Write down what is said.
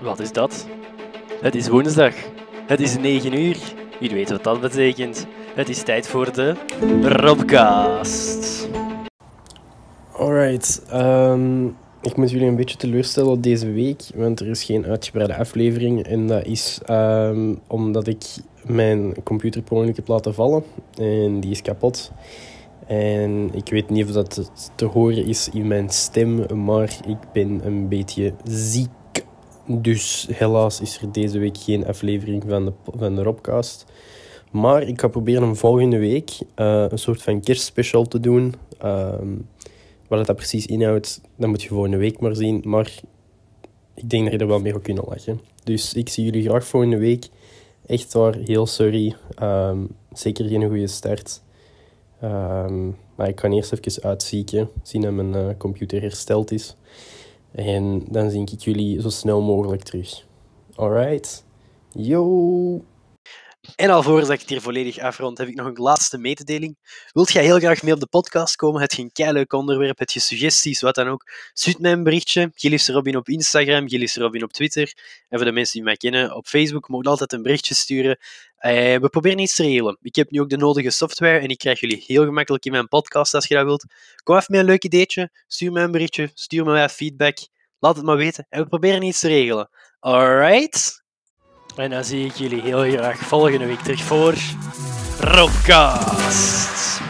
Wat is dat? Het is woensdag. Het is 9 uur. Wie weet wat dat betekent. Het is tijd voor de Robcast. Alright, ehm, ik moet jullie een beetje teleurstellen deze week, want er is geen uitgebreide aflevering. En dat is ehm, omdat ik mijn computer per ongeluk heb laten vallen en die is kapot. En ik weet niet of dat te horen is in mijn stem, maar ik ben een beetje ziek. Dus helaas is er deze week geen aflevering van de, van de Robcast. Maar ik ga proberen om volgende week eh, een soort van kerstspecial te doen. Ehm, wat dat precies inhoudt, dat moet je volgende week maar zien. Maar ik denk dat je er wel mee gaat kunnen lachen. Dus ik zie jullie graag volgende week. Echt waar, heel sorry. Ehm, zeker geen goede start. Ehm, maar ik ga eerst even uitzieken, zien dat mijn eh, computer hersteld is. En dan zie ik jullie zo snel mogelijk terug. Alright? Yo! En alvorens ik het hier volledig afrond, heb ik nog een laatste mededeling. Wilt jij heel graag mee op de podcast komen? Het je een leuk onderwerp? Het je suggesties? Wat dan ook? Stuur mij een berichtje. Gillis Robin op Instagram, Gillis Robin op Twitter. En voor de mensen die mij kennen, op Facebook mogen altijd een berichtje sturen. Eh, we proberen iets te regelen. Ik heb nu ook de nodige software en ik krijg jullie heel gemakkelijk in mijn podcast als je dat wilt. Kom even met een leuk ideetje. Stuur mij een berichtje. Stuur me wat feedback. Laat het maar weten. En we proberen iets te regelen. Alright? En dan zie ik jullie heel graag volgende week terug voor Rockcast.